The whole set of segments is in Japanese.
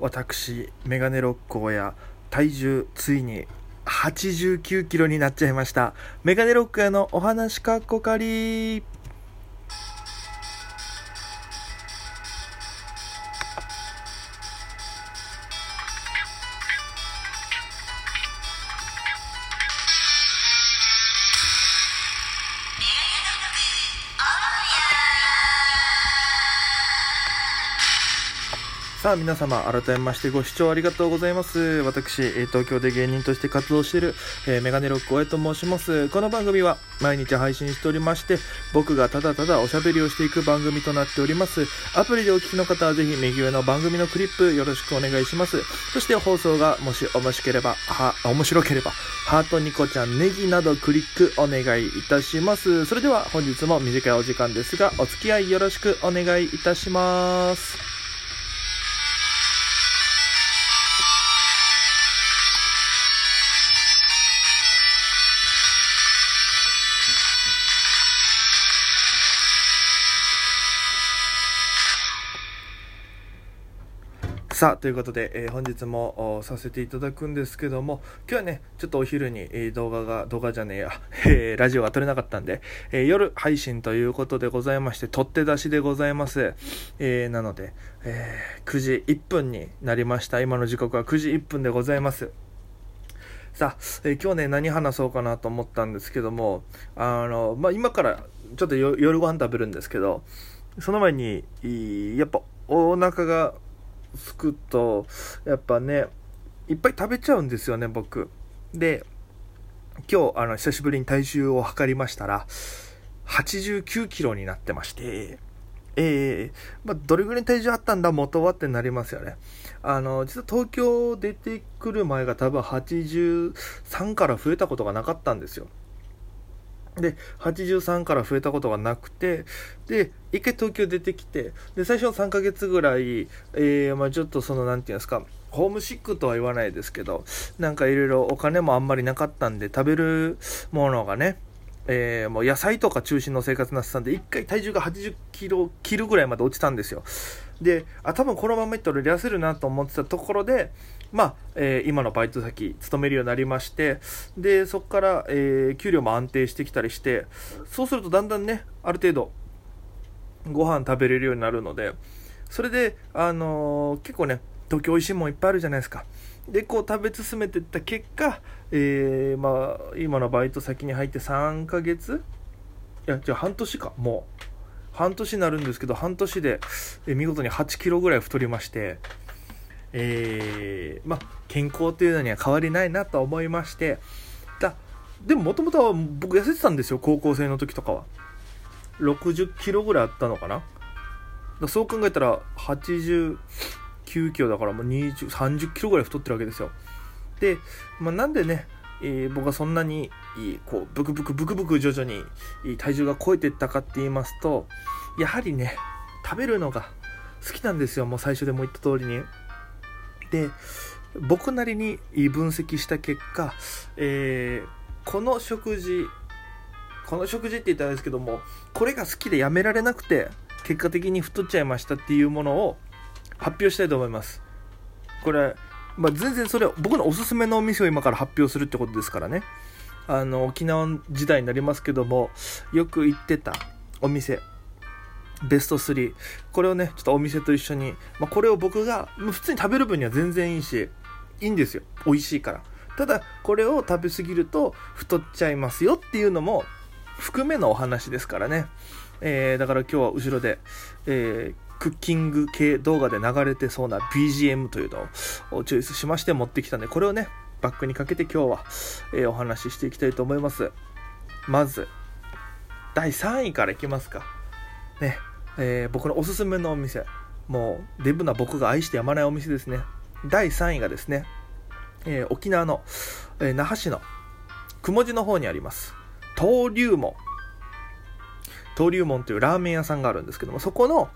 私メガネ六甲や体重ついに89キロになっちゃいました。メガネロック屋のお話かっこかり。さあ皆様改めましてご視聴ありがとうございます。私東京で芸人として活動している、えーメガネロック親と申します。この番組は毎日配信しておりまして僕がただただおしゃべりをしていく番組となっております。アプリでお聞きの方はぜひ右上の番組のクリップよろしくお願いします。そして放送がもし面白ければは面白ければハートニコちゃんネギなどクリックお願いいたします。それでは本日も短いお時間ですがお付き合いよろしくお願いいたします。さあということで、えー本日もさせていただくんですけども今日はねちょっとお昼に、えー動画が動画じゃねえや、えーラジオが撮れなかったんで、えー夜配信ということでございまして取って出しでございます、えーなので、えー9時1分になりました。今の時刻は9時1分でございます。さあ、えー今日ね何話そうかなと思ったんですけどもあの、まあ、今からちょっと夜ご飯食べるんですけどその前にやっぱお腹がすくとやっぱねいっぱい食べちゃうんですよね僕。で今日あの久しぶりに体重を測りましたら89キロになってまして。えーまあ、どれぐらい体重あったんだ元はってなりますよね。あの実は東京出てくる前が多分83から増えたことがなかったんですよ。で83から増えたことがなくてで一回東京出てきてで最初の3ヶ月ぐらい、えーまあ、ちょっとそのなんていうんですかホームシックとは言わないですけどなんかいろいろお金もあんまりなかったんで食べるものがねえーもう野菜とか中心の生活になってたんで一回体重が80キロ切るぐらいまで落ちたんですよ。であ多分このままいったら痩せるなと思ってたところでまあ、えー今のバイト先勤めるようになりましてでそこから、えー給料も安定してきたりしてそうするとだんだんねある程度ご飯食べれるようになるのでそれで、あのー結構ね東京美味しいもんいっぱいあるじゃないですか。でこう食べ進めていった結果、えーまあ、今のバイト先に入って3ヶ月いやじゃあ半年かもう。半年になるんですけど半年で、え見事に8キロぐらい太りましてえーまあ健康というのには変わりないなと思いまして。だでももともとは僕痩せてたんですよ高校生の時とかは。60キロぐらいあったのかな。そう考えたら89キロだからもう20 30キロぐらい太ってるわけですよ。で、まあ、なんでね、えー僕はそんなにこうブクブクブクブク徐々に体重が超えていったかって言いますとやはりね食べるのが好きなんですよもう最初でも言った通りに。で僕なりに分析した結果、えーこの食事この食事って言ったらですけどもこれが好きでやめられなくて結果的に太っちゃいましたっていうものを発表したいと思います。これ、まあ、全然それ僕のおすすめのお店を今から発表するってことですからね。あの沖縄時代になりますけどもよく行ってたお店ベスト3これをねちょっとお店と一緒に、まあ、これを僕が普通に食べる分には全然いいしいいんですよ。美味しいから。ただこれを食べ過ぎると太っちゃいますよっていうのも含めのお話ですからね、えーだから今日は後ろで、えークッキング系動画で流れてそうな BGM というのをチョイスしまして持ってきたんでこれをねバックにかけて今日は、えーお話ししていきたいと思います。まず第3位からいきますか。ね、えー僕のおすすめのお店。もうデブな僕が愛してやまないお店ですね。第3位がですね、えー沖縄の、えー那覇市の雲寺の方にあります。登竜門。登竜門というラーメン屋さんがあるんですけどもそこの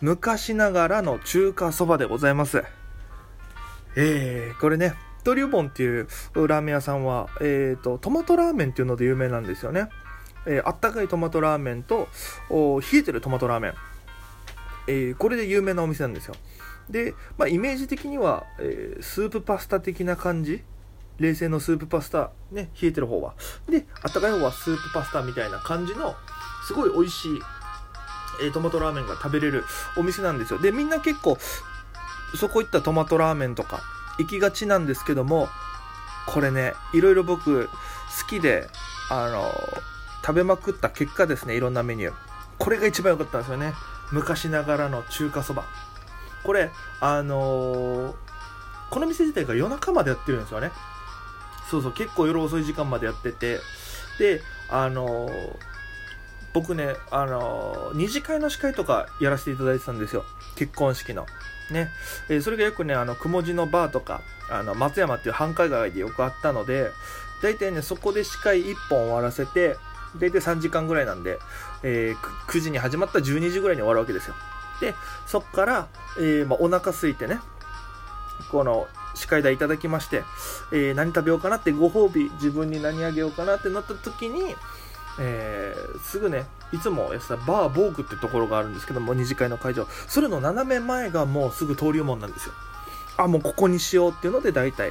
昔ながらの中華そばでございます。えー、これね登竜門っていうラーメン屋さんは、えー、とトマトラーメンっていうので有名なんですよね、えーあったかいトマトラーメンとお冷えてるトマトラーメン、えー、これで有名なお店なんですよで、まあ、イメージ的には、えー、スープパスタ的な感じ？冷製のスープパスタ、ね、冷えてる方は。で、あったかい方はスープパスタみたいな感じの、すごい美味しい、え、トマトラーメンが食べれるお店なんですよ。で、みんな結構、そこ行ったトマトラーメンとか行きがちなんですけども、これね、いろいろ僕好きで、あの食べまくった結果ですね、いろんなメニュー。これが一番良かったんですよね。昔ながらの中華そば。これ、あのー、この店自体が夜中までやってるんですよね。そうそう、結構夜遅い時間までやってて、で、あのー、僕ね、あのー、二次会の司会とかやらせていただいてたんですよ。結婚式の。ね。えー、それがよくね、あの、くもじのバーとか、あの、松山っていう繁華街でよくあったので、大体ね、そこで司会1本終わらせて、大体3時間ぐらいなんで、えー、9時に始まった12時ぐらいに終わるわけですよ。で、そっから、えー、まあ、お腹空いてね、この、司会代いただきまして、えー、何食べようかなってご褒美、自分に何あげようかなってなった時に、えー、すぐね、いつもやってたバーボークってところがあるんですけども、二次会の会場。それの斜め前がもうすぐ登竜門なんですよ。あ、もうここにしようっていうので、大体、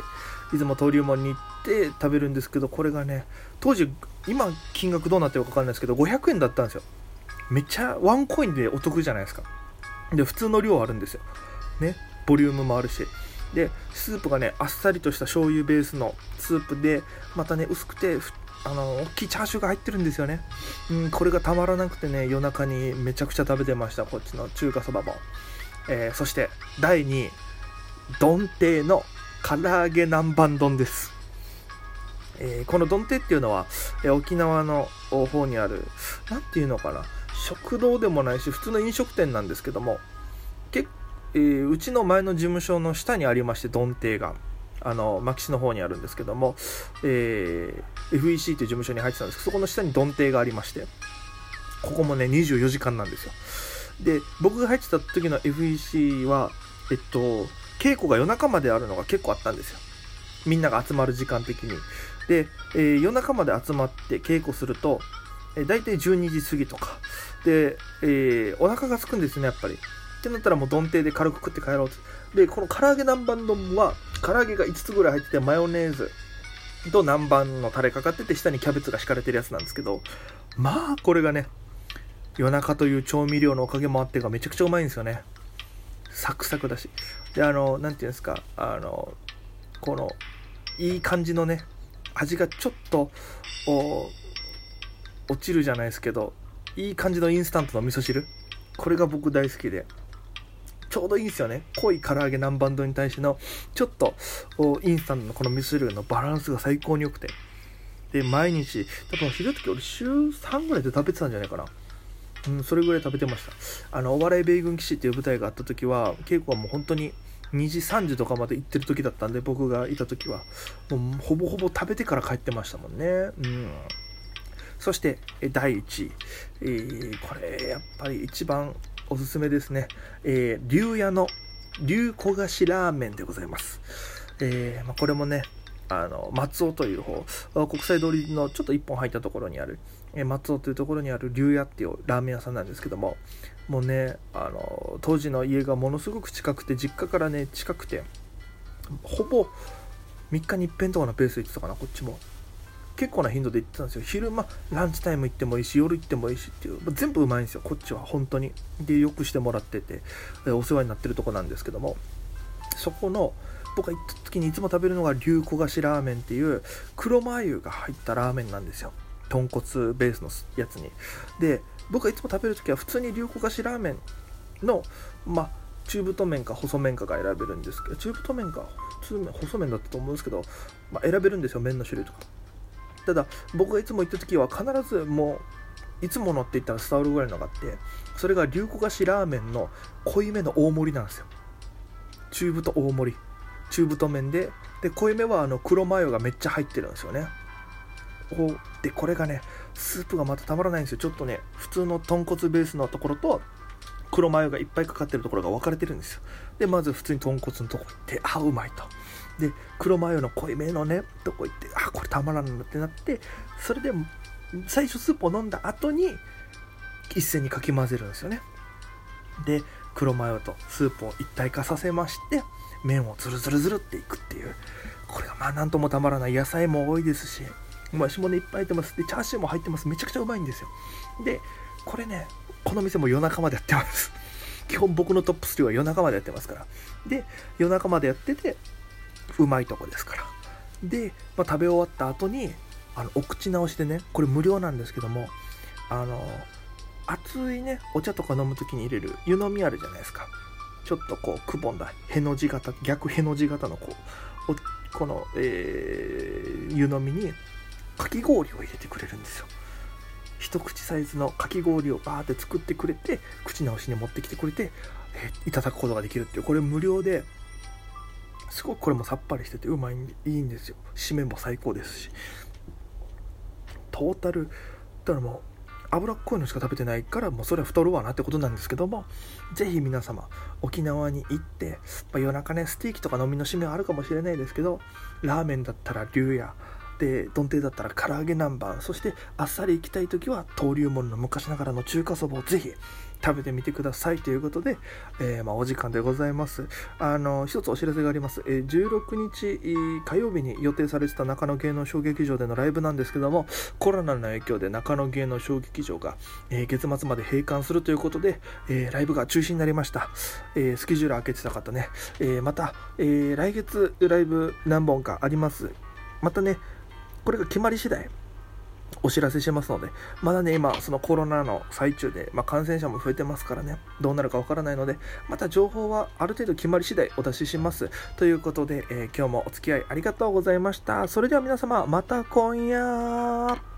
いつも登竜門に行って食べるんですけど、これがね、当時、今金額どうなってるか分かんないですけど、500円だったんですよ。めっちゃワンコインでお得じゃないですか。で、普通の量あるんですよ。ね、ボリュームもあるし。で、スープがね、あっさりとした醤油ベースのスープで、またね、薄くて、あの、大きいチャーシューが入ってるんですよね。うん、これがたまらなくてね、夜中にめちゃくちゃ食べてました、こっちの中華そばも。えー、そして、第2位、丼亭の唐揚げ南蛮丼です。えー、この丼亭っていうのは、えー、沖縄の方にある、なんていうのかな、食堂でもないし、普通の飲食店なんですけども、けえー、うちの前の事務所の下にありまして、丼亭が。あの、牧師の方にあるんですけども、えー、FEC という事務所に入ってたんですけど、そこの下に丼亭がありまして、ここもね、24時間なんですよ。で、僕が入ってた時の FEC は、えっと、稽古が夜中まであるのが結構あったんですよ。みんなが集まる時間的に。で、えー、夜中まで集まって稽古すると、えー、大体12時過ぎとか。で、えー、お腹が空くんですね、やっぱり。ってなったらもう丼亭で軽く食って帰ろうと。で、この唐揚げ南蛮丼は、唐揚げが5つぐらい入ってて、マヨネーズと南蛮のタレかかってて、下にキャベツが敷かれてるやつなんですけど、まあ、これがね、夜中という調味料のおかげもあってか、めちゃくちゃうまいんですよね。サクサクだし。で、あの、なんていうんですか、あの、この、いい感じのね、味がちょっと、落ちるじゃないですけど、いい感じのインスタントの味噌汁。これが僕大好きで。ちょうどいいんですよね。濃い唐揚げ南蛮丼に対しての、ちょっと、インスタントのこの味噌汁のバランスが最高に良くて。で、毎日、多分昼時俺週3ぐらいで食べてたんじゃないかな。うん、それぐらい食べてました。あの、お笑い米軍騎士っていう舞台があった時は、稽古はもう本当に2時、3時とかまで行ってる時だったんで、僕がいた時は、もうほぼほぼ食べてから帰ってましたもんね。うん。そして、第1位。えー、これ、やっぱり一番おすすめですね。えー、竜屋の竜焦がしラーメンでございます。えー、まあ、これもね、あの、松尾という方、国際通りのちょっと一本入ったところにある、え松尾というところにある竜屋っていうラーメン屋さんなんですけども、もうね、あの、当時の家がものすごく近くて、実家からね、近くて、ほぼ3日に一遍とかのペースで行ってたかな、こっちも。結構な頻度で行ってたんですよ。昼間、ランチタイム行ってもいいし、夜行ってもいいしっていう、全部うまいんですよ、こっちは、本当に。で、よくしてもらってて、お世話になってるとこなんですけども、そこの、僕が行った時にいつも食べるのが牛焦がしラーメンっていう黒マー油が入ったラーメンなんですよ。豚骨ベースのやつに。で僕がいつも食べる時は普通に牛焦がしラーメンのまあ中太麺か細麺かが選べるんですけど中太麺か普通麺細麺だったと思うんですけど、まあ、選べるんですよ麺の種類とか。ただ僕がいつも行った時は必ずもういつものって言ったら伝わるぐらいのがあってそれが牛焦がしラーメンの濃いめの大盛りなんですよ。中太大盛り。中太麺でで濃いめはあの黒マヨがめっちゃ入ってるんですよね。おでこれがねスープがまたたまらないんですよ。ちょっとね普通の豚骨ベースのところと黒マヨがいっぱいかかってるところが分かれてるんですよ。でまず普通に豚骨のとこ行ってあうまいと。で黒マヨの濃いめのねとこ行ってあこれたまらんなってなってそれで最初スープを飲んだ後に一斉にかき混ぜるんですよね。で黒マヨとスープを一体化させまして麺をズルズルズルっていくっていう。これがまあなんともたまらない野菜も多いですしもやしもねいっぱい入ってますでチャーシューも入ってます。めちゃくちゃうまいんですよ。でこれねこの店も夜中までやってます。基本僕のトップ3は夜中までやってますから。で夜中までやっててうまいとこですから。で、まあ、食べ終わった後にあのお口直しでねこれ無料なんですけどもあの熱いねお茶とか飲む時に入れる湯飲みあるじゃないですか。ちょっとこうくぼんだへの字型逆への字型のこうこの、えー、湯飲みにかき氷を入れてくれるんですよ。一口サイズのかき氷をバーって作ってくれて口直しに持ってきてくれて、えー、いただくことができるっていう。これ無料ですごくこれもさっぱりしててうまいいいんですよ。締めも最高ですし。トータルだからもう脂っこいのしか食べてないからもうそれは太るわなってことなんですけども是非皆様沖縄に行って、まあ、夜中ねステーキとか飲みの締めはあるかもしれないですけどラーメンだったら竜やで丼亭だったら唐揚げ南蛮そしてあっさり行きたい時は登竜門の昔ながらの中華そばをぜひ食べてみてくださいということで、えー、まあ、お時間でございます。あの一つお知らせがあります、えー、16日火曜日に予定されてた中野芸能小劇場でのライブなんですけどもコロナの影響で中野芸能小劇場が、えー、月末まで閉館するということで、えライブが中止になりました、えスケジュール開けてた方ね、えまた、え来月ライブ何本かあります。またねこれが決まり次第お知らせしますので、まだね、今、そのコロナの最中で、まあ、感染者も増えてますからね、どうなるかわからないので、また情報はある程度決まり次第お出しします。ということで、えー、今日もお付き合いありがとうございました。それでは皆様、また今夜。